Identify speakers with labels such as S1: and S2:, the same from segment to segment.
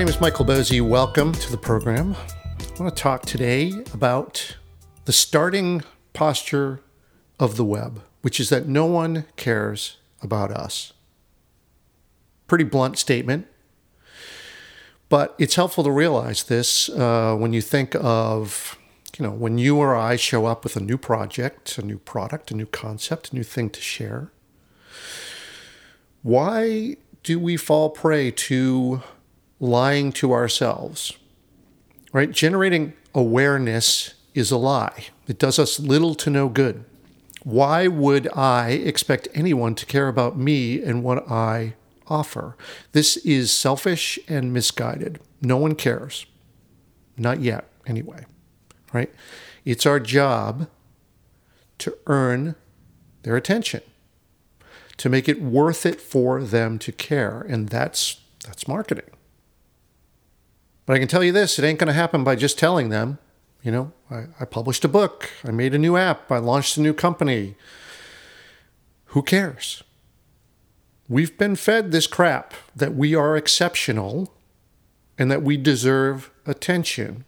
S1: name is Michael Boezi. Welcome to the program. I want to talk today about the starting posture of the web, which is that no one cares about us. Pretty blunt statement, but it's helpful to realize this uh, when you think of, you know, when you or I show up with a new project, a new product, a new concept, a new thing to share. Why do we fall prey to lying to ourselves? Right? Generating awareness is a lie. It does us little to no good. Why would I expect anyone to care about me and what I offer? This is selfish and misguided. No one cares. Not yet, anyway. Right? It's our job to earn their attention, to make it worth it for them to care, and that's that's marketing. But I can tell you this it ain't going to happen by just telling them. You know, I, I, published a book, I made a new app, I launched a new company. Who cares? We've been fed this crap that we are exceptional and that we deserve attention.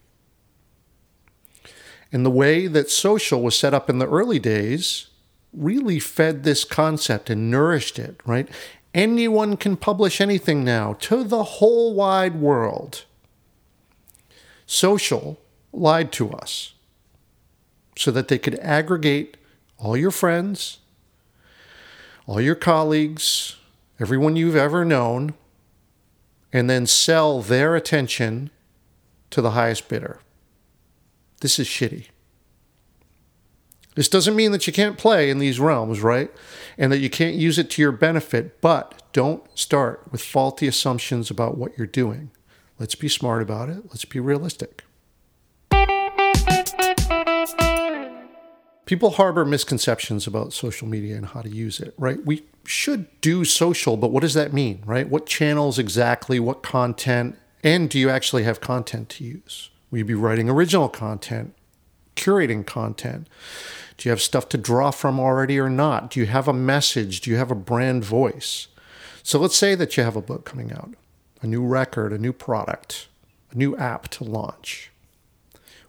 S1: And the way that social was set up in the early days really fed this concept and nourished it, right? Anyone can publish anything now to the whole wide world. Social lied to us so that they could aggregate all your friends, all your colleagues, everyone you've ever known, and then sell their attention to the highest bidder. This is shitty. This doesn't mean that you can't play in these realms, right? And that you can't use it to your benefit, but don't start with faulty assumptions about what you're doing. Let's be smart about it. Let's be realistic. People harbor misconceptions about social media and how to use it, right? We should do social, but what does that mean, right? What channels exactly, what content, and do you actually have content to use? Will you be writing original content, curating content? Do you have stuff to draw from already or not? Do you have a message? Do you have a brand voice? So let's say that you have a book coming out, a new record, a new product, a new app to launch.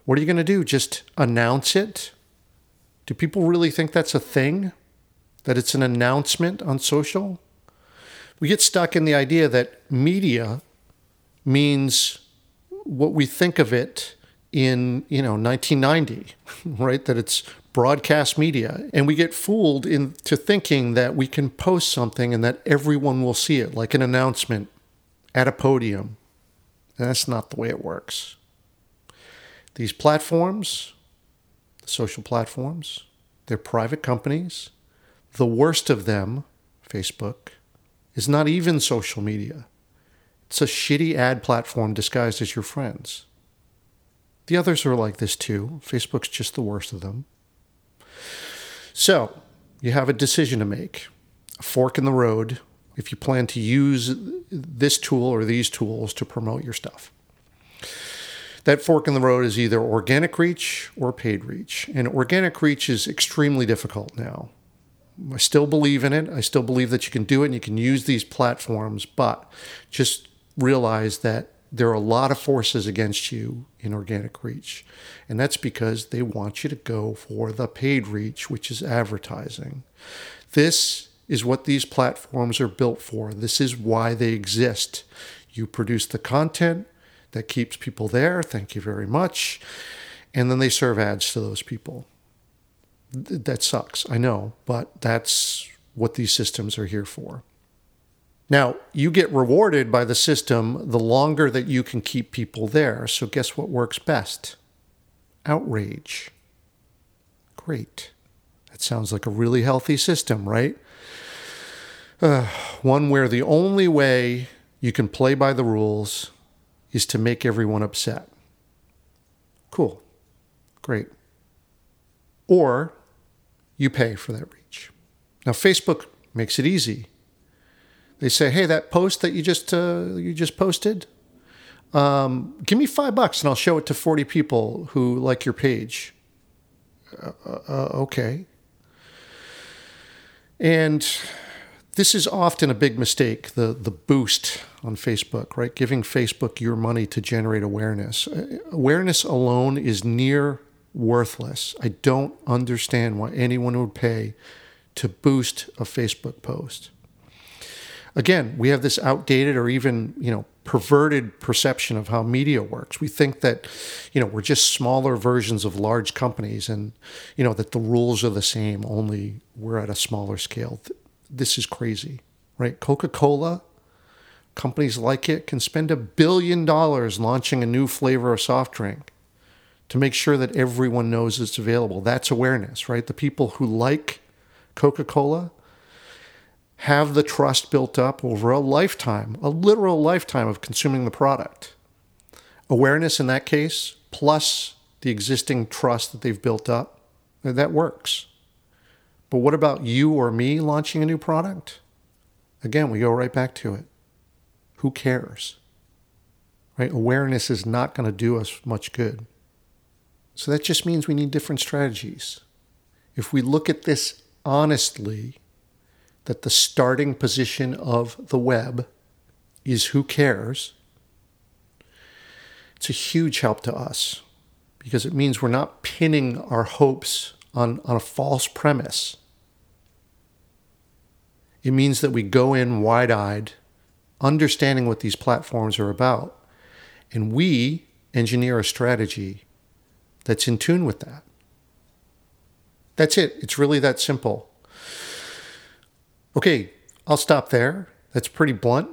S1: What are you going to do? Just announce it? Do people really think that's a thing? That it's an announcement on social? We get stuck in the idea that media means what we think of it in, you know, 1990, right? That it's broadcast media. And we get fooled into thinking that we can post something and that everyone will see it, like an announcement at a podium. And that's not the way it works. These platforms, the social platforms, they're private companies. The worst of them, Facebook, is not even social media. It's a shitty ad platform disguised as your friends. The others are like this too. Facebook's just the worst of them. So, you have a decision to make, a fork in the road if you plan to use this tool or these tools to promote your stuff. That fork in the road is either organic reach or paid reach. And organic reach is extremely difficult now. I still believe in it. I still believe that you can do it and you can use these platforms, but just realize that there are a lot of forces against you in organic reach. And that's because they want you to go for the paid reach, which is advertising. This is what these platforms are built for. This is why they exist. You produce the content that keeps people there. Thank you very much. And then they serve ads to those people. That sucks, I know, but that's what these systems are here for. Now, you get rewarded by the system the longer that you can keep people there. So, guess what works best? Outrage. Great. That sounds like a really healthy system, right? Uh, one where the only way you can play by the rules is to make everyone upset. Cool. Great. Or you pay for that reach. Now, Facebook makes it easy they say, "Hey, that post that you just uh, you just posted, um, give me five bucks and I'll show it to forty people who like your page." Uh, uh, uh, okay. And this is often a big mistake the the boost on Facebook, right? Giving Facebook your money to generate awareness. Uh, awareness alone is near worthless. I don't understand why anyone would pay to boost a Facebook post. Again, we have this outdated or even, you know, perverted perception of how media works. We think that, you know, we're just smaller versions of large companies and, you know, that the rules are the same, only we're at a smaller scale. This is crazy, right? Coca Cola, companies like it can spend a billion dollars launching a new flavor of soft drink to make sure that everyone knows it's available. That's awareness, right? The people who like Coca Cola have the trust built up over a lifetime, a literal lifetime of consuming the product. Awareness in that case, plus the existing trust that they've built up, that works. But what about you or me launching a new product? Again, we go right back to it. Who cares? Right? Awareness is not going to do us much good. So that just means we need different strategies. If we look at this honestly, that the starting position of the web is who cares, it's a huge help to us because it means we're not pinning our hopes on, on a false premise. It means that we go in wide eyed, understanding what these platforms are about, and we engineer a strategy that's in tune with that. That's it. It's really that simple. Okay, I'll stop there. That's pretty blunt,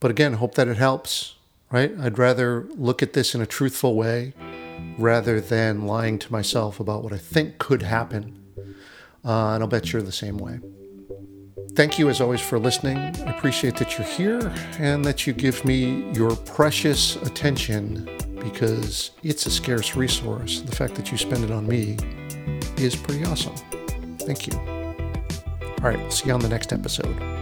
S1: but again, hope that it helps, right? I'd rather look at this in a truthful way rather than lying to myself about what I think could happen. Uh, and I'll bet you're the same way. Thank you, as always, for listening. I appreciate that you're here and that you give me your precious attention because it's a scarce resource. The fact that you spend it on me is pretty awesome. Thank you. All right, see you on the next episode.